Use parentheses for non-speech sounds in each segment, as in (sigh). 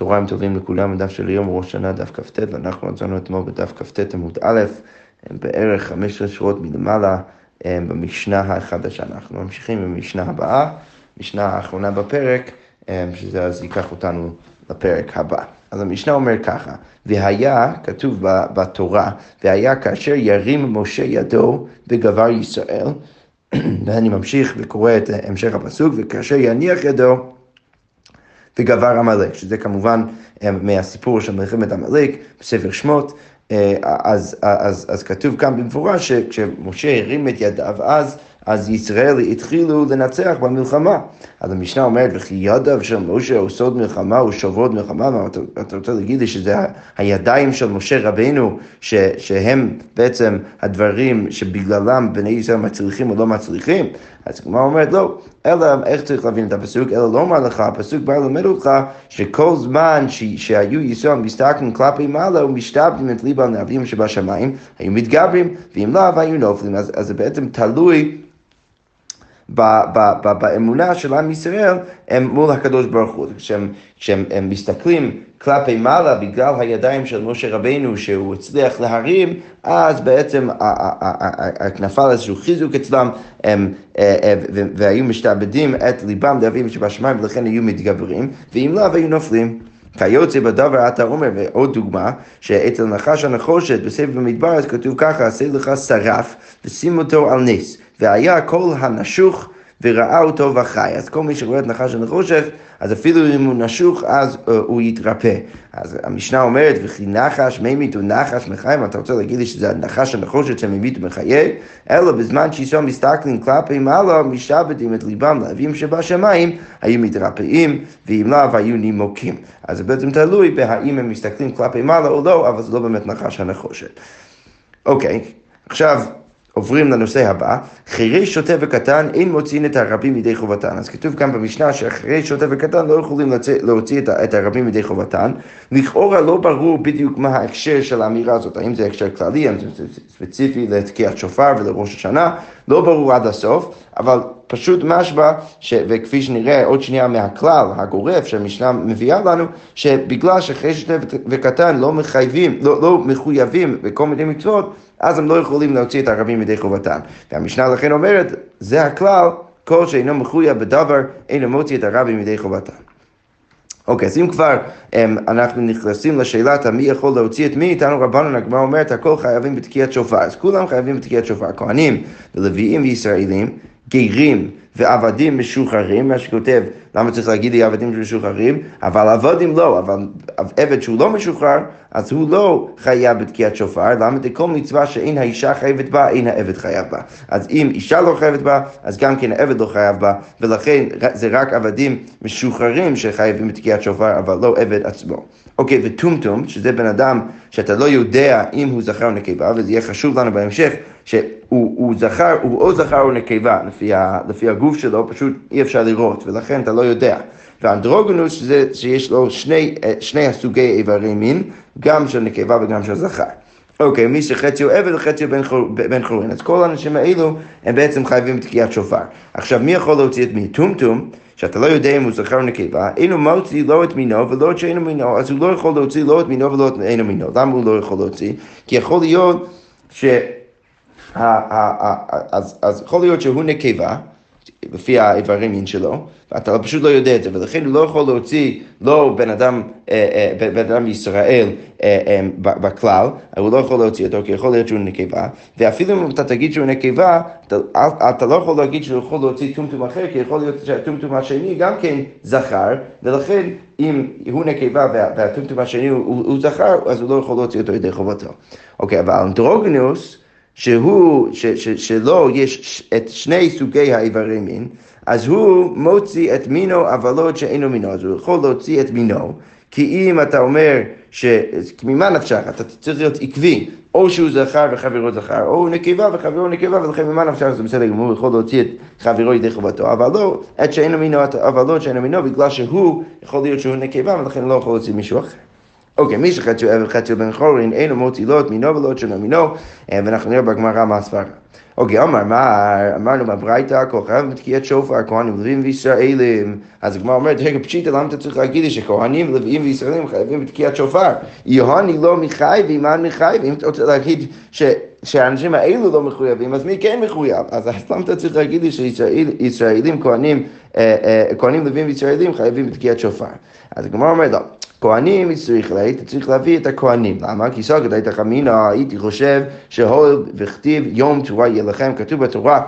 צהריים טובים לכולם, הדף של יום ראש שנה, דף כ"ט, ואנחנו רצינו אתמול בדף כ"ט עמוד א', בערך 15 שורות מלמעלה במשנה החדשה. אנחנו ממשיכים במשנה הבאה, משנה האחרונה בפרק, שזה אז ייקח אותנו לפרק הבא. אז המשנה אומר ככה, והיה, כתוב בתורה, והיה כאשר ירים משה ידו בגבר ישראל, (clears throat) ואני ממשיך וקורא את המשך הפסוק, וכאשר יניח ידו וגבר עמלק, שזה כמובן אה, מהסיפור של מלחמת עמלק בספר שמות, אה, אז, אז, אז כתוב כאן במפורש שכשמשה הרים את ידיו אז, אז ישראל התחילו לנצח במלחמה. אז המשנה אומרת, וכי ידיו של משה סוד מלחמה, הוא שוברות מלחמה, מה אתה, אתה רוצה להגיד לי שזה הידיים של משה רבינו, ש, שהם בעצם הדברים שבגללם בני ישראל מצליחים או לא מצליחים? אז כמו אומרת, לא, אלא איך צריך להבין את הפסוק? אלא לא אומר לך, הפסוק בא ללמד אותך שכל זמן ש, שהיו ישראל מסתכלים כלפי מעלה ומשתבדים את ליבם לאביהם שבשמיים, היו מתגברים, ואם לא, היו נופלים. אז, אז זה בעצם תלוי באמונה של עם ישראל הם מול הקדוש ברוך הוא. כשהם, כשהם מסתכלים כלפי מעלה בגלל הידיים של משה רבינו שהוא הצליח להרים, אז בעצם נפל איזשהו חיזוק אצלם הם, אה, אה, והיו משתעבדים את ליבם לאביהם שבשמיים ולכן היו מתגברים, ואם לא, היו נופלים. כיוצא בדבר אתה אומר, ועוד דוגמה, שאצל נחש הנחושת בספר במדבר אז כתוב ככה, עשה לך שרף ושים אותו על נס. והיה כל הנשוך וראה אותו וחי. אז כל מי שרואה את נחש הנחושך, אז אפילו אם הוא נשוך, אז uh, הוא יתרפא. אז המשנה אומרת, וכי נחש ממית הוא נחש מחי, אם אתה רוצה להגיד לי שזה הנחש הנחושת שממית ומחיה, אלא בזמן שישראל מסתכלים כלפי מעלה, משעבדים את ליבם לאבים שבשמיים, היו מתרפאים, ואם לאו היו נימוקים. אז זה בעצם תלוי בהאם הם מסתכלים כלפי מעלה או לא, אבל זה לא באמת נחש הנחושת. אוקיי, עכשיו... עוברים לנושא הבא, חירי שוטה וקטן אין מוציאים את הרבים מידי חובתן. אז כתוב כאן במשנה שחירי שוטה וקטן לא יכולים להוציא את הרבים מידי חובתן. לכאורה לא ברור בדיוק מה ההקשר של האמירה הזאת, האם זה הקשר כללי, האם זה ספציפי לתקיעת שופר ולראש השנה, לא ברור עד הסוף, אבל פשוט משמע, וכפי שנראה עוד שנייה מהכלל הגורף שהמשנה מביאה לנו, שבגלל שוטה וקטן לא מחייבים, לא, לא מחויבים בכל מיני מצוות, אז הם לא יכולים להוציא את הרבים מידי חובתן. והמשנה לכן אומרת, זה הכלל, כל שאינו מחויב בדבר, אינו מוציא את הרבים מידי חובתן. אוקיי, אז אם כבר um, אנחנו נכנסים לשאלת מי יכול להוציא את מי, איתנו רבנו הגמרא אומרת, הכל חייבים בתקיעת שופר. אז כולם חייבים בתקיעת שופר, כהנים ולוויים וישראלים, גרים ועבדים משוחררים, מה שכותב, למה צריך להגיד לי עבדים משוחררים? אבל עבדים לא, אבל עבד שהוא לא משוחרר, אז הוא לא חייב בתקיעת שופר, למה דכל מצווה שאין האישה חייבת בה, אין העבד חייב בה. אז אם אישה לא חייבת בה, אז גם כן העבד לא חייב בה, ולכן זה רק עבדים משוחררים שחייבים בתקיעת שופר, אבל לא עבד עצמו. אוקיי, וטומטום, שזה בן אדם שאתה לא יודע אם הוא זכר או נקבה, וזה יהיה חשוב לנו בהמשך, שהוא זכר, הוא או זכר או נקבה, לפי, ה, לפי הגוף שלו, פשוט אי אפשר לראות, ולכן אתה לא יודע. ואנדרוגנוס זה שיש לו שני, שני הסוגי איברי מין, גם של נקבה וגם של זכר. אוקיי, מי שחצי הוא עבד וחצי הוא בן חורין. אז כל האנשים האלו הם בעצם חייבים תקיעת שופר. עכשיו, מי יכול להוציא את מי? טומטום, שאתה לא יודע אם הוא זכר או נקבה, אינו מוציא לא את מינו ולא את שאינו מינו, אז הוא לא יכול להוציא לא את מינו ולא את אינו מינו. למה הוא לא יכול להוציא? כי יכול להיות ש... אז, יכול להיות שהוא נקבה, לפי האיברי מין שלו, ואתה פשוט לא יודע את זה, ולכן הוא לא יכול להוציא לא בן אדם, אה, אה, בן אדם מישראל אה, בכלל, הוא לא יכול להוציא אותו, כי יכול להיות שהוא נקבה, ואפילו אם אתה תגיד שהוא נקבה, אתה, אתה לא יכול להגיד שהוא יכול להוציא טומטום אחר, כי יכול להיות שהטומטום השני גם כן זכר, ולכן אם הוא נקבה והטומטום השני הוא, הוא זכר, אז הוא לא יכול להוציא אותו ידי חובתו. אוקיי, אבל אנדרוגנוס, שהוא, ש, ש, שלו יש את שני סוגי האיברי מין, אז הוא מוציא את מינו אבל לא את שאינו מינו, אז הוא יכול להוציא את מינו, כי אם אתה אומר, ש... ממה נפשך, אתה צריך להיות עקבי, או שהוא זכר וחברו זכר, או הוא נקבה וחברו נקבה, ולכן ממה נפשך זה בסדר גמור, הוא יכול להוציא את חברו ידי חובתו, אבל לא את שאינו מינו, אבל לא את שאינו מינו, בגלל שהוא, יכול להיות שהוא נקבה, ולכן לא יכול להוציא מישהו אחר. אוקיי, מי שחצי עבד חצי בן חורין, אינו מוציא את מינו ולא שלו מינו, אה, ואנחנו נראה בגמרא מה הסברה. אוקיי, מה, אמרנו בברייתא, כל חייב בתקיעת שופר, כהנים, לווים וישראלים. אז הגמרא אומרת, רגע, פשיטא, למה אתה צריך להגיד לי שכהנים, לווים וישראלים חייבים בתקיעת שופר? יוהני לא מחייב, ואימן מחייב, אם אתה רוצה להגיד. שהאנשים האלו לא מחויבים, אז מי כן מחויב? אז למה אתה צריך להגיד לי שישראלים, כהנים, אה, אה, כהנים לווים וישראלים חייבים בתקיעת שופר? אז הגמרא אומרת, לא. כהנים צריך, היית צריך להביא את הכהנים. למה? כי סגד היית חמינא, הייתי חושב שהול וכתיב יום תורה יהיה לכם, כתוב בתורה.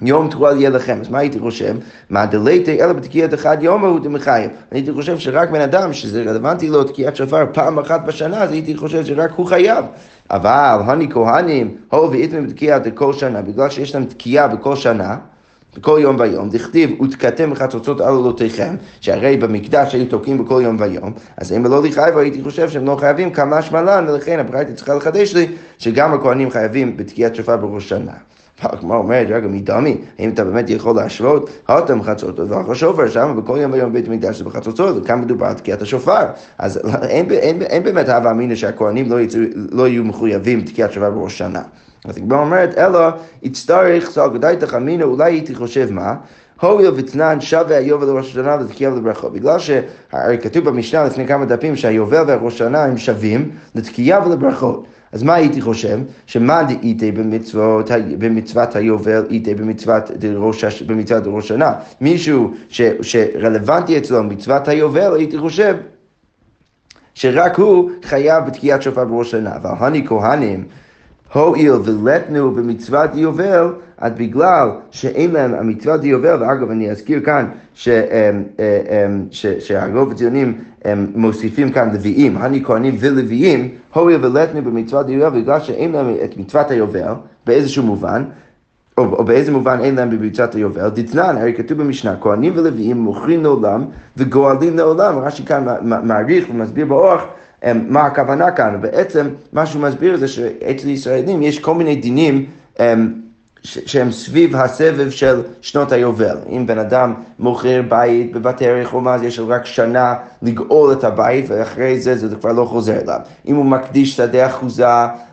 יום תורה יהיה לכם, אז מה הייתי חושב? מה דלייטי אלא בתקיעת אחד יום ההוא דמחייב. הייתי חושב שרק בן אדם שזה רלוונטי לו תקיעת שופר פעם אחת בשנה, אז הייתי חושב שרק הוא חייב. אבל הני כהנים, הו ואיתם בתקיעת כל שנה, בגלל שיש להם תקיעה בכל שנה, בכל יום ויום, דכתיב ותקתם בחצוצות על עולותיכם, שהרי במקדש היו תוקעים בכל יום ויום, אז אם לא לחייבו הייתי חושב שהם לא חייבים כמה שמלן, ולכן הברייתא צריכה לחדש לי שגם הכהנים חייבים בתקיעת שופר בראש שנה. הגמרא אומרת, רגע, מדמי, האם אתה באמת יכול להשוות? הותם חצוצות ואחר שופר, שם בכל יום ויום בית המקדש זה בחצוצות, וכאן מדובר על תקיעת השופר. אז אין, אין, אין באמת הווה אמינא שהכהנים לא, לא יהיו מחויבים בתקיעת שופר בראש שנה. אז הגמרא אומרת, אלא יצטרך סל גדי תחמינו, אולי הייתי חושב מה? הואיל ותנן שווה היובל לראש השנה לתקיעה ולברכות. בגלל שהרי כתוב במשנה לפני כמה דפים שהיובל והראש השנה הם שווים לתקיעה ולברכות. אז מה הייתי חושב? שמה דאיתי במצוות, במצוות היובל, איתי במצוות דראש, במצוות ראש שנה. מישהו ש, שרלוונטי אצלו מצוות היובל, הייתי חושב שרק הוא חייב בתקיעת שופר בראש שנה. אבל הני כהנים הואיל ולטנו במצוות יובל, אז בגלל שאין להם המצוות יובל, ואגב אני אזכיר כאן שהרוב הציונים מוסיפים כאן לוויים, הני כהנים ולוויים, הואיל ולטנו במצוות יובל, בגלל שאין להם את מצוות היובל, באיזשהו מובן, או, או באיזה מובן אין להם במצוות היובל, דתנן, הרי כתוב במשנה, כהנים ולוויים מוכרים לעולם וגואלים לעולם, רש"י כאן מעריך ומסביר באורח מה הכוונה כאן? בעצם מה שהוא מסביר זה שאצל ישראלים יש כל מיני דינים אמ, שהם סביב הסבב של שנות היובל. אם בן אדם מוכר בית בבתי רחומה, אז יש לו רק שנה לגאול את הבית, ואחרי זה זה כבר לא חוזר אליו. אם הוא מקדיש שדה אחוזה,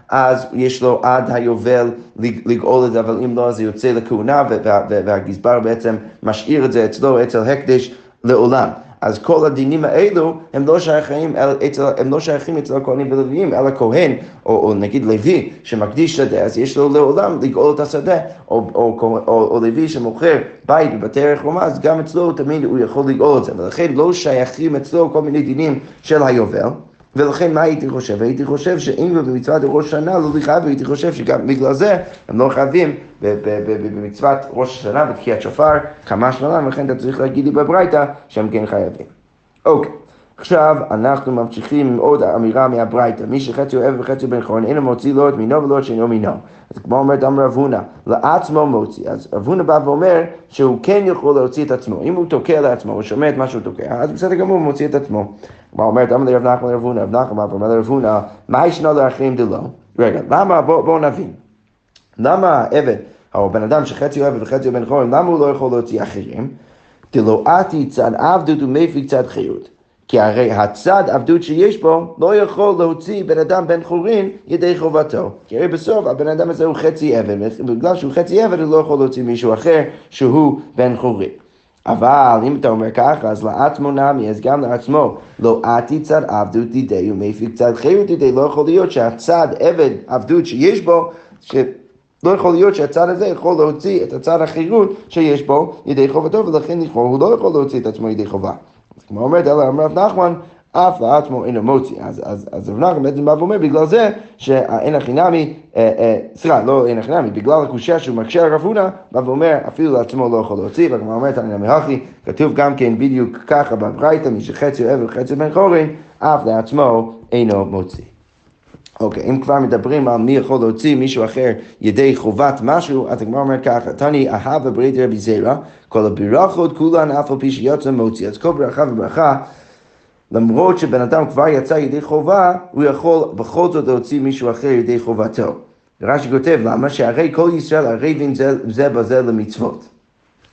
אז יש לו עד היובל לגאול את זה, אבל אם לא, אז זה יוצא לכהונה, והגזבר בעצם משאיר את זה אצלו, אצל הקדש, לעולם. אז כל הדינים האלו הם לא שייכים, אצל, הם לא שייכים אצל הכהנים ולוויים, אלא כהן, או, או נגיד לוי שמקדיש שדה, אז יש לו לעולם לגאול את השדה, או, או, או, או, או לוי שמוכר בית בבתי ערך רומא, אז גם אצלו תמיד הוא יכול לגאול את זה, ולכן לא שייכים אצלו כל מיני דינים של היובל. ולכן מה הייתי חושב? הייתי חושב שאם במצוות ראש השנה לא חייב, הייתי חושב שגם בגלל זה הם לא חייבים במצוות ראש השנה בתקיעת שופר כמה שמלן, ולכן אתה צריך להגיד לי בברייתא שהם כן חייבים. אוקיי. עכשיו אנחנו ממשיכים עם עוד אמירה מהברייתא, מי שחצי אוהב וחצי בן חורן אינו מוציא לא את מינו ולא את שאינו מינו. אז כמו אומרת אמר רב הונא, לעצמו מוציא. אז רב הונא בא ואומר שהוא כן יכול להוציא את עצמו. אם הוא תוקע לעצמו, הוא שומע את מה שהוא תוקע, אז בסדר גמור, הוא מוציא את עצמו. כמו אומרת אמר לרב נחמן לרב הונא, רב נחמן אמר לרב הונא, מה ישנו לאחרים דלא? רגע, למה, בואו בוא נבין. למה העבד, או בן אדם שחצי אוהב וחצי בן חורן, למה הוא לא יכול להוציא אחרים? דלא עתי צד עבדות ומפי צד חירות. כי הרי הצד עבדות שיש בו לא יכול להוציא בן אדם בן חורין ידי חובתו. כי הרי בסוף הבן אדם הזה הוא חצי עבד, בגלל שהוא חצי עבד הוא לא יכול להוציא מישהו אחר שהוא בן חורין. אבל אם אתה אומר ככה, אז לעצמו נמי, אז גם לעצמו, לא עתי צד עבדות דידי ומפיק צד חירות דידי, לא יכול להיות שהצד עבד עבדות שיש בו, ש... לא יכול להיות שהצד הזה יכול להוציא את הצד החירות שיש בו ידי חובתו, ולכן לכאורה הוא לא יכול להוציא את עצמו ידי חובה. כמו אומרת, אלא אמר רב נחמן, אף לעצמו אינו מוציא. אז, אז, אז רב נחמן בעצם בא ואומר בגלל זה שאין הכי נמי, אה, אה, סליחה, לא אין הכי נמי, בגלל הקושייה שהוא מקשה על רב הונא, בא ואומר אפילו לעצמו לא יכול להוציא, והגמרא אומרת, אני נמי הכי, כתוב גם כן בדיוק ככה בברייתא, מי שחצי אוהב וחצי בן חורין, אף לעצמו אינו מוציא. אוקיי, אם כבר מדברים על מי יכול להוציא מישהו אחר ידי חובת משהו, אז הגמרא אומר ככה, תני אהבה ברית רבי זירא, כל הברכות כולן אף על פי שיוצא מוציא. אז כל ברכה וברכה, למרות שבן אדם כבר יצא ידי חובה, הוא יכול בכל זאת להוציא מישהו אחר ידי חובתו. רש"י כותב, למה? שהרי כל ישראל ערבים זה, זה בזה למצוות.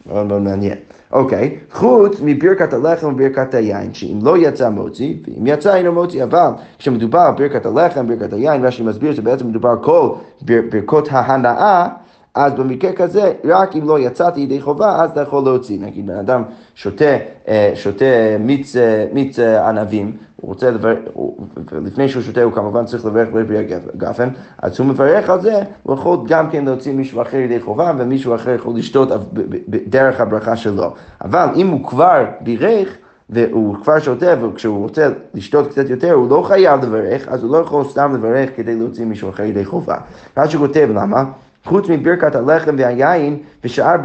מאוד מאוד מעניין. אוקיי, חוץ מברכת הלחם וברכת היין, שאם לא יצא מוציא, ואם יצא אינו מוציא, אבל כשמדובר על ברכת הלחם, ברכת היין, רש"י מסביר שבעצם מדובר כל ברכות ההנאה, אז במקרה כזה, רק אם לא יצאתי ידי חובה, אז אתה יכול להוציא. נגיד, בן אדם שותה, אה, שותה מיץ, אה, מיץ אה, ענבים, הוא רוצה לברך, לפני שהוא שותה הוא כמובן צריך לברך בפרי הגפן, אז הוא מברך על זה, הוא יכול גם כן להוציא מישהו אחר ידי חובה, ומישהו אחר יכול לשתות דרך הברכה שלו. אבל אם הוא כבר בירך, והוא כבר שותה, וכשהוא רוצה לשתות קצת יותר, הוא לא חייב לברך, אז הוא לא יכול סתם לברך כדי להוציא מישהו אחר ידי חובה. רש"י כותב, למה? חוץ מברכת הלחם והיין ושאר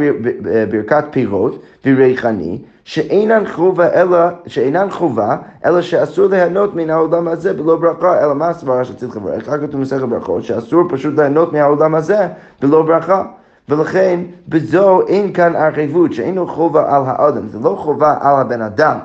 ברכת פירות וריחני, שאינן חובה אלא, שאינן חובה, אלא שאסור ליהנות מן העולם הזה בלא ברכה, אלא מה הסברה שצריך לברך? רק כתוב במסכת ברכות, שאסור פשוט ליהנות מהעולם הזה בלא ברכה. ולכן בזו אין כאן ערבות, שאין לו חובה על האדם, זה לא חובה על הבן אדם.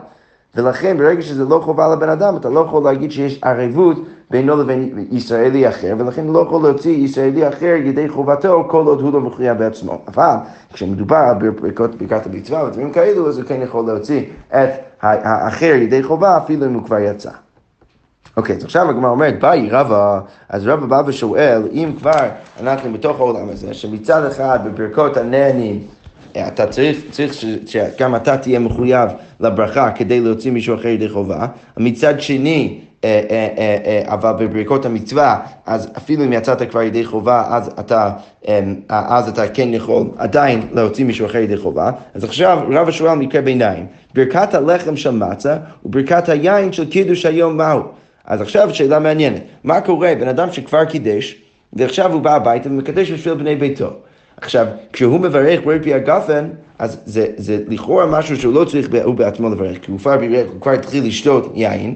ולכן ברגע שזה לא חובה לבן אדם, אתה לא יכול להגיד שיש ערבות בינו לבין ישראלי אחר, ולכן לא יכול להוציא ישראלי אחר ידי חובתו כל עוד הוא לא מחויב בעצמו. אבל כשמדובר על ברכות ברכת המצווה ודברים כאלו, אז הוא כן יכול להוציא את האחר ידי חובה, אפילו אם הוא כבר יצא. אוקיי, אז עכשיו הגמרא אומרת, באי רבא, אז רבא בא ושואל, אם כבר אנחנו בתוך העולם הזה, שמצד אחד בברכות הנהנים, אתה צריך, צריך שגם אתה תהיה מחויב לברכה כדי להוציא מישהו אחר ידי חובה, מצד שני, אה, אה, אה, אבל בברכות המצווה, אז אפילו אם יצאת כבר ידי חובה, אז אתה, אז אתה כן יכול עדיין להוציא מישהו אחר ידי חובה. אז עכשיו רב שואל מקרה ביניים, ברכת הלחם של מצה וברכת היין של קידוש היום מהו? אז עכשיו שאלה מעניינת, מה קורה, בן אדם שכבר קידש, ועכשיו הוא בא הביתה ומקדש בשביל בני ביתו. עכשיו, כשהוא מברך ברי פי הגפן, אז זה, זה לכאורה משהו שהוא לא צריך הוא בעצמו לברך, כי הוא כבר הוא כבר התחיל לשתות יין,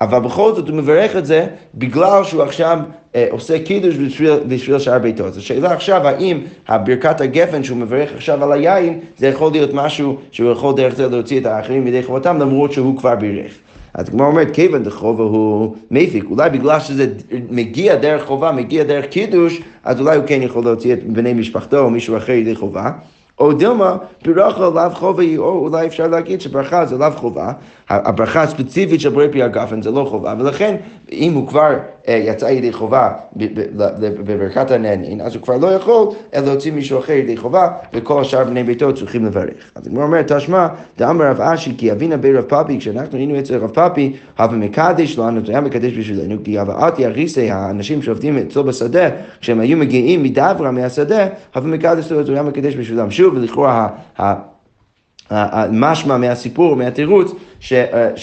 אבל בכל זאת הוא מברך את זה בגלל שהוא עכשיו אה, עושה קידוש בשביל, בשביל שאר ביתו. אז השאלה עכשיו, האם הברכת הגפן שהוא מברך עכשיו על היין, זה יכול להיות משהו שהוא יכול דרך זה להוציא את האחרים מידי חובתם, למרות שהוא כבר בירך. אז הגמרא אומרת, כיוון דחובה הוא מפיק, אולי בגלל שזה מגיע דרך חובה, מגיע דרך קידוש, אז אולי הוא כן יכול להוציא את בני משפחתו או מישהו אחר ידי חובה. או דילמה, ברכה לאו חובה, או אולי אפשר להגיד שברכה זה לאו חובה, הברכה הספציפית של ברי פי הגפן זה לא חובה, ולכן אם הוא כבר אה, יצא ידי חובה בברכת הנהנין, אז הוא כבר לא יכול להוציא מישהו אחר ידי חובה, וכל השאר בני ביתו צריכים לברך. אז הוא אומר, תשמע, דאמר רב אשי, כי אבינה בי רב פאפי, כשאנחנו היינו אצל רב פאפי, הווה מקדש לנו, זה היה מקדש בשבילנו, כי הבאתי אריסי, האנשים שעובדים אצלו בשדה, כשהם היו מגיעים מדברה מהשדה, הווה מקדש לנו, זה היה מקדש בשבילם. שוב, ולכאורה משמע מהסיפור, מהתירוץ, שהוא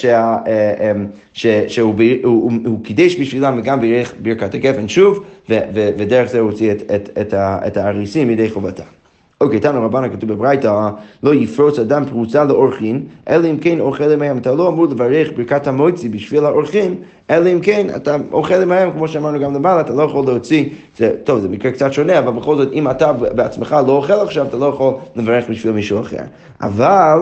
קידש בשבילם וגם בירך ברכת הגפן שוב, ודרך זה הוא הוציא את האריסים מידי חובתם. אוקיי, תנו רבנה כתוב בברייתא, לא יפרוץ אדם פרוצה לאורחין, אלא אם כן אוכל עמהם. אתה לא אמור לברך ברכת המויצי בשביל האורחים, אלא אם כן אתה אוכל עמהם, כמו שאמרנו גם למעלה, אתה לא יכול להוציא, זה, טוב, זה מקרה קצת שונה, אבל בכל זאת, אם אתה בעצמך לא אוכל עכשיו, אתה לא יכול לברך בשביל מישהו אחר. אבל...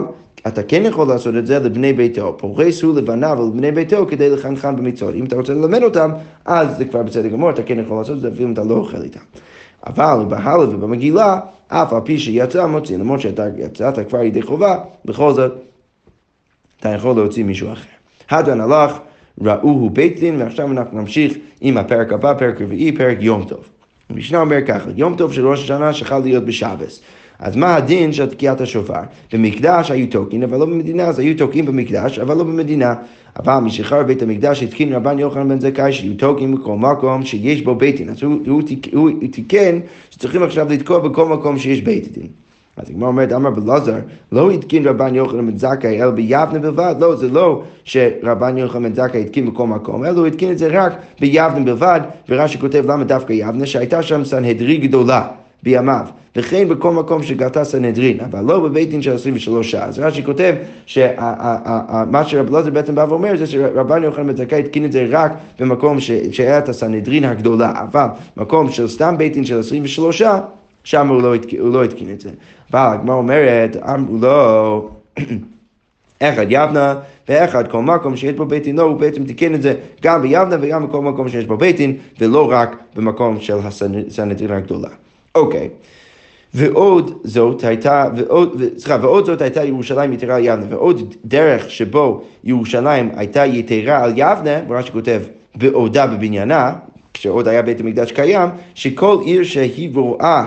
אתה כן יכול לעשות את זה לבני ביתו, פורס הוא לבניו ולבני ביתו כדי לחנכם במצוות. אם אתה רוצה ללמד אותם, אז זה כבר בסדר גמור, אתה כן יכול לעשות את זה אפילו אם אתה לא אוכל איתם. אבל בהלל ובמגילה, אף על פי שיצא מוציא, למרות שאתה יצאת כבר ידי חובה, בכל זאת אתה יכול להוציא מישהו אחר. הדן הלך, ראוהו בית דין, ועכשיו אנחנו נמשיך עם הפרק הבא, פרק רביעי, פרק יום טוב. המשנה אומר ככה, יום טוב של ראש השנה שחל להיות בשבס. אז מה הדין של תקיעת השופר? במקדש היו תוקעים, אבל לא במדינה, אז היו תוקעים במקדש, אבל לא במדינה. אבל משחרר בית המקדש התקין רבן יוחנן בן זכאי שיהיו תוקעים בכל מקום שיש בו בית דין. אז הוא, הוא, הוא, הוא תיקן שצריכים עכשיו לתקוע בכל מקום שיש בית דין. אז הגמרא אומרת, אמר בלעזר, לא התקין רבן יוחנן בן זכאי אלא ביבנה בלבד, לא, זה לא שרבן יוחנן בן זכאי התקין בכל מקום, אלא הוא התקין את זה רק ביבנה בלבד, ורש"י כותב למה דווקא יבנה, שהייתה שם סנהדרי גדולה. בימיו, וכן בכל מקום שגלתה סנהדרין, אבל לא בבית דין של 23 שעה. אז רש"י כותב שמה שרב אלעזר בעצם בא ואומר זה שרבן יוחנן בן זכאי התקין את זה רק במקום שהיה את הסנהדרין הגדולה, אבל מקום של סתם בית דין של 23, שם הוא לא, הוא לא התקין את זה. אבל הגמרא אומרת, אמרו לו, (clears throat) אחד יבנה ואחד כל מקום שיש בו בית דין, לא, הוא בעצם תיקן את זה גם ביבנה וגם בכל מקום שיש בו בית דין, ולא רק במקום של הסנהדרין הגדולה. אוקיי. ועוד זאת הייתה, ועוד, סליחה, ועוד זאת הייתה ירושלים יתרה על יבנה, ועוד דרך שבו ירושלים הייתה יתרה על יבנה, ורש"י כותב, בעודה בבניינה, כשעוד היה בית המקדש קיים, שכל עיר שהיא רואה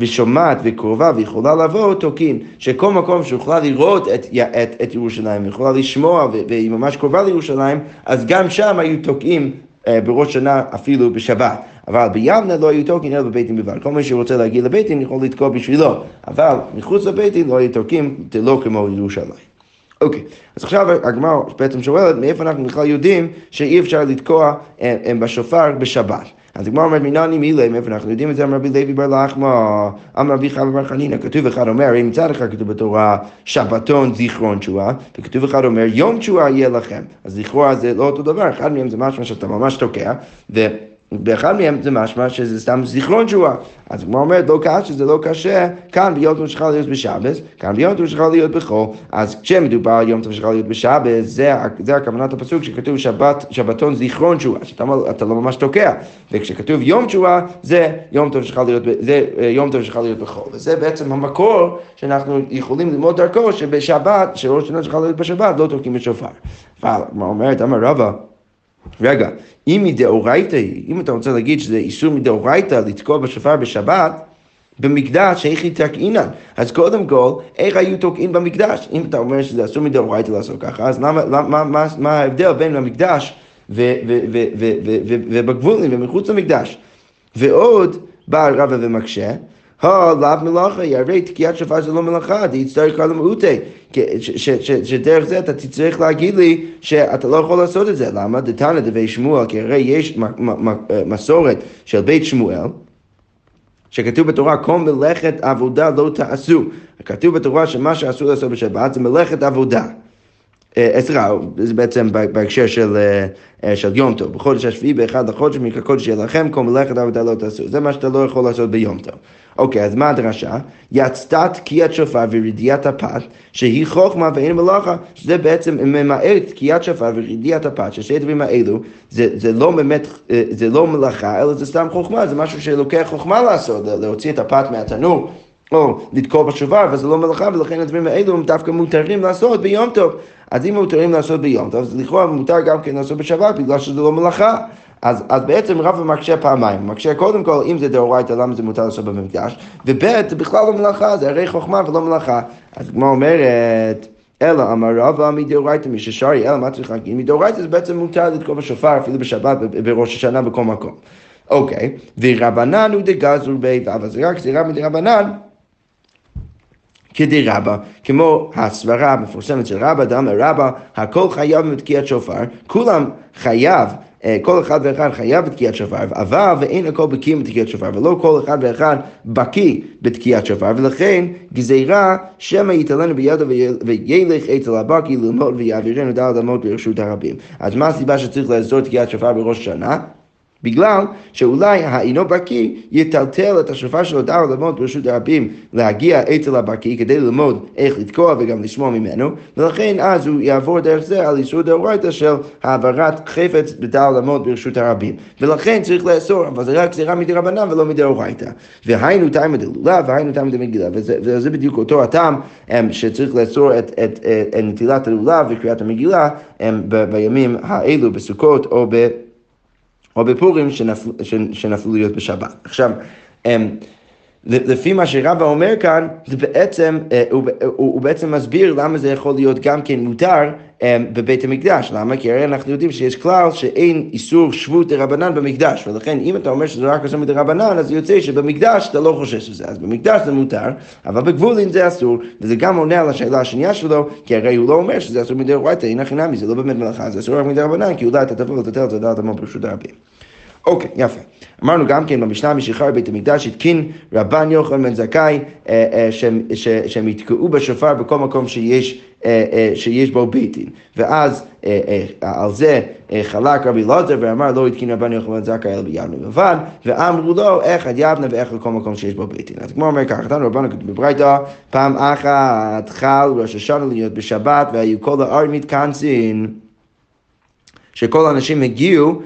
ושומעת וקרובה ויכולה לבוא, תוקין. שכל מקום שיכולה לראות את, את, את ירושלים, ויכולה לשמוע והיא ממש קרובה לירושלים, אז גם שם היו תוקעים אה, בראש שנה אפילו בשבת. אבל בימנה לא היו תוקעים אלא בבית דין בלבד. כל מי שרוצה להגיע לבית דין יכול לתקוע בשבילו, אבל מחוץ לבית דין לא היו תוקעים, לא כמו ירושלים. אוקיי, אז עכשיו הגמרא בעצם שואלת, מאיפה אנחנו בכלל יודעים שאי אפשר לתקוע אה, אה, בשופר בשבת? אז הגמרא אומרת, מנני מילי, מאיפה אנחנו יודעים את זה? אמר רבי לוי בר לחמא, אמר רבי חמא בר חנינא, כתוב אחד אומר, אם מצד אחד כתוב בתורה שבתון זיכרון תשועה, וכתוב אחד אומר, יום תשועה יהיה לכם. אז לכאורה זה לא אותו דבר, אחד מהם זה משהו שאתה ממש תוקע, ו... באחד מהם זה משמע שזה סתם זיכרון תשועה. אז כמו אומרת, לא קשה, זה לא קשה, כאן ביום טוב שלך להיות בשבס, כאן ביום טוב שלך להיות בחול. אז כשמדובר על יום טוב שלך להיות בשבס, זה, זה הכוונת הפסוק שכתוב שבת, שבתון זיכרון תשועה, שאתה לא ממש תוקע. וכשכתוב יום תשועה, זה יום טוב שלך להיות, אה, להיות בחול. וזה בעצם המקור שאנחנו יכולים ללמוד דרכו שבשבת, שראש שנה שלך להיות בשבת, לא תוקעים בשופר. אבל, מה אומרת, אמר רבא, רגע, אם מדאורייתא היא, אם אתה רוצה להגיד שזה איסור מדאורייתא לתקוע בשופר בשבת, במקדש, איך היא תקעינן? אז קודם כל, איך היו תוקעים במקדש? אם אתה אומר שזה אסור מדאורייתא לעשות ככה, אז למה, למה, מה, מה ההבדל בין המקדש ובגבולים ומחוץ למקדש? ועוד בא רבא ומקשה, לאו מלאכה, הרי תקיעת שופר זה לא מלאכה, תצטרך כל המעוטי. שדרך זה אתה תצטרך להגיד לי שאתה לא יכול לעשות את זה. למה? דתנא דבי שמואל, כי הרי יש מסורת של בית שמואל. שכתוב בתורה, כל מלאכת עבודה לא תעשו. כתוב בתורה שמה שאסור לעשות בשבת זה מלאכת עבודה. אה, סליחה, זה בעצם בהקשר של, אה, של יום טוב. בחודש השביעי, באחד לחודש, מקודש לכם, כל מלאכת עבודה לא תעשו. זה מה שאתה לא יכול לעשות ביום טוב. אוקיי, אז מה הדרשה? יצתה תקיעת שופר ורדיעת הפת, שהיא חוכמה ואין מלאכה, שזה בעצם ממעט תקיעת שופר ורדיעת הפת, ששתי הדברים האלו, זה, זה לא באמת, אה, זה לא מלאכה, אלא זה סתם חוכמה, זה משהו שלוקח חוכמה לעשות, להוציא את הפת מהתנור. או לתקוע בשובר, וזה לא מלאכה, ולכן הדברים האלו הם דווקא מותרים לעשות ביום טוב. אז אם מותרים לעשות ביום טוב, אז לכאורה מותר גם כן לעשות בשבת, בגלל שזה לא מלאכה. אז, אז בעצם רבא מקשה פעמיים, מקשה קודם כל אם זה דאורייתא למה זה מותר לעשות במקדש, וב' זה בכלל לא מלאכה, זה הרי חוכמה ולא מלאכה. אז כמו אומרת, אלא אמר רבא מדאורייתא מששרי, אלא מה צריך להגיד? מדאורייתא זה בעצם מותר לתקוע בשופר אפילו בשבת, בראש השנה בכל מקום. אוקיי, ורבנן הוא דגזרו בי, אבל זה רק גזירה מדרבנן. כדרבא, כמו הסברה המפורסמת של רבא, דאמר רבא, הכל חייב בתקיעת שופר, כולם חייב אה, כל אחד ואחד חייב בתקיעת שופר, אבל ואין הכל בקיא בתקיעת שופר, ולא כל אחד ואחד בקיא בתקיעת שופר, ולכן גזירה שמא יתעלנו בידו וילך אצל הבקי ללמוד ויעבירנו דלת אמות ברשות הרבים. אז מה הסיבה שצריך לאסור תקיעת שופר בראש השנה? בגלל שאולי האינו בקיא יטלטל את השופר שלו דר ללמוד ברשות הרבים להגיע אצל הבקיא כדי ללמוד איך לתקוע וגם לשמוע ממנו ולכן אז הוא יעבור דרך זה על איסור דאורייתא של העברת חפץ בדל למוד ברשות הרבים. ולכן צריך לאסור אבל זה רק גזירה מדרבנן ולא מדאורייתא והיינו תימא דלולה והיינו תימא דמגילה וזה, וזה בדיוק אותו הטעם אמ, שצריך לאסור את, את, את, את נטילת הלולב וקריאת המגילה אמ, בימים האלו בסוכות או ב... או בפורים שנפל, שנפלו להיות בשבת. עכשיו, אמ, לפי מה שרבא אומר כאן, זה בעצם, אה, הוא, הוא, הוא בעצם מסביר למה זה יכול להיות גם כן מותר אמ, בבית המקדש. למה? כי הרי אנחנו יודעים שיש כלל שאין איסור שבות דרבנן במקדש, ולכן אם אתה אומר שזה רק אסור מדרבנן, אז יוצא שבמקדש אתה לא חושש לזה. אז במקדש זה מותר, אבל בגבולין זה אסור, וזה גם עונה על השאלה השנייה שלו, כי הרי הוא לא אומר שזה אסור מדרבנן, אין הכי נמי, זה לא באמת מלאכה, זה אסור רק מדרבנן, כי אולי אתה תבוא ותתל את זה דעת המון ברשות הרבים. אוקיי, יפה. אמרנו גם כן במשנה משחרר בית המקדש התקין רבן יוחנן בן זכאי אה, אה, שהם יתקעו בשופר בכל מקום שיש, אה, שיש בו בית דין. ואז על זה חלק רבי אלעזר ואמר לא התקין רבן יוחנן בן זכאי אלא ביבנה בלבד, ואמרו לו איך עד יבנה ואיך לכל מקום שיש בו בית דין. אז כמו אומר ככה, נתנו רבנו בברייתא, פעם אחת חל ראש השנה להיות בשבת והיו כל הארץ מתכנסים, שכל האנשים הגיעו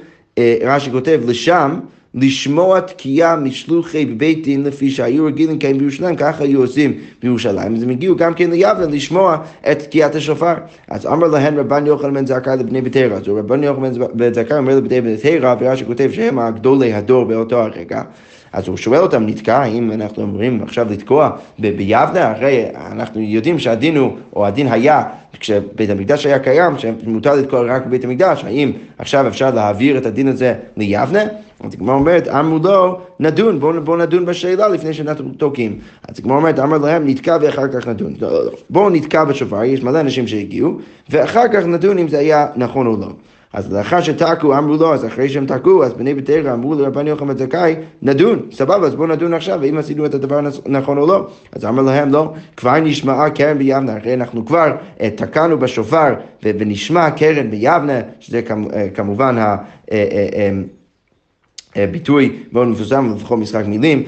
רש"י כותב, לשם לשמוע תקיעה משלוחי בבית דין לפי שהיו רגילים כן בירושלים, ככה היו עושים בירושלים. אז הם הגיעו גם כן ליבנה לשמוע את תקיעת השופר. אז אמר להן רבן יוחנן בן זכאי לבני ביתרא. אז רבן יוחנן בן זכאי אומר לבני ביתרא, ורש"י כותב שהם הגדולי הדור באותו הרגע. אז הוא שואל אותם, נתקע, האם אנחנו אומרים עכשיו לתקוע ביבנה? הרי אנחנו יודעים שהדין הוא, או הדין היה, כשבית המקדש היה קיים, שמותר לתקוע רק בבית המקדש, האם עכשיו אפשר להעביר את הדין הזה ליבנה? אז הגמרא אומרת, אמרו לו, נדון, בואו בוא נדון בשאלה לפני שאנחנו תוקעים. אז הגמרא אומרת, אמר להם, נתקע ואחר כך נדון. לא, לא, לא. בואו נתקע בשופר, יש מלא אנשים שהגיעו, ואחר כך נדון אם זה היה נכון או לא. אז לאחר שתקעו, אמרו לו, אז אחרי שהם תקעו, אז בני ביתרא אמרו לרבן יוחנן זכאי, נדון, סבבה, אז בואו נדון עכשיו, ואם עשינו את הדבר נכון או לא. אז אמר להם, לא, כבר נשמעה קרן ביבנה, הרי אנחנו כבר אה, תקענו בשופר ונשמע קרן ביבנה, שזה אה, כמובן ה... אה, ביטוי מאוד מפורסם בכל משחק מילים,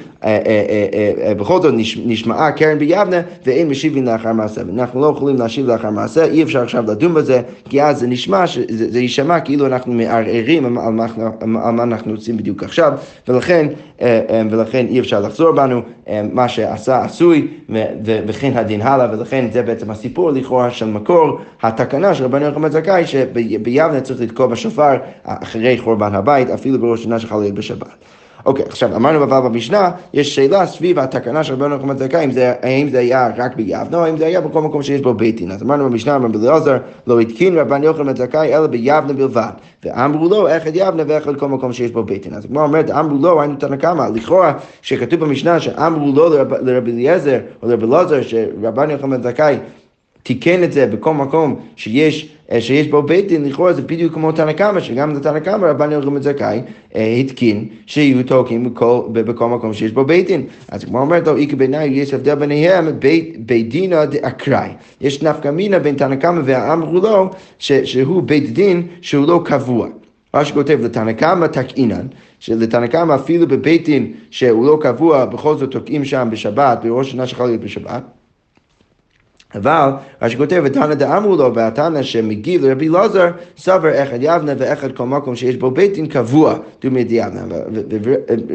בכל זאת נשמעה קרן ביבנה ואין משיבים לאחר מעשה. אנחנו לא יכולים להשיב לאחר מעשה, אי אפשר עכשיו לדון בזה, כי אז זה נשמע, זה יישמע כאילו אנחנו מערערים על מה אנחנו רוצים בדיוק עכשיו, ולכן, ולכן אי אפשר לחזור בנו, מה שעשה עשוי, וכן הדין הלאה, ולכן זה בעצם הסיפור לכאורה של מקור התקנה של רבנו יוחנן זכאי, שביבנה צריך לתקוע בשופר אחרי חורבן הבית, אפילו בראש שנה שחל להיות בשבת. אוקיי, עכשיו אמרנו אבל במשנה, יש שאלה סביב התקנה של רבנו נחמן זכאי, האם זה היה רק ביבנה או האם זה היה בכל מקום שיש בו בית דין. אז אמרנו במשנה, אמר בליעזר, לא התקין רבן יוחנן זכאי אלא ביבנה בלבד. ואמרו לו, אחד יבנה ואחד כל מקום שיש בו בית דין. אז כמו אומרת, אמרו לו, היינו תנא קמא, לכאורה, שכתוב במשנה שאמרו לו לרבי אליעזר או לרבי אלעזר, שרבן יוחנן זכאי תיקן את זה בכל מקום שיש, אה, שיש בו בית דין, לכאורה זה בדיוק כמו תנא קמא, שגם תנא קמא רבן יוחנן זכאי אה, התקין שיהיו תוקים בכל, בכל מקום שיש בו בית דין. אז כמו אומרת לו, איקי בעיניי יש הבדל ביניהם בית, בית דינא דאקראי. יש נפקא מינה בין תנא קמא והאמרו לו שהוא בית דין שהוא לא קבוע. מה שכותב לתנא קמא תקעינן, שלתנא קמא אפילו בבית דין שהוא לא קבוע, בכל זאת תוקעים שם בשבת, בראש שנה שיכול להיות בשבת. אבל רש"י כותב, ותנא דאמרו לו, והתנא שמגיב לרבי אלעזר, סבר אחד יבנה ואחד כל מקום שיש בו בית דין קבוע דומה דיבנה.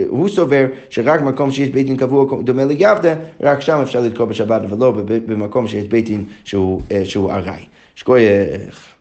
הוא סובר שרק מקום שיש בית דין קבוע דומה ליבנה, רק שם אפשר לתקוע בשבת, ולא במקום שיש בית דין שהוא ארעי. שכוייך.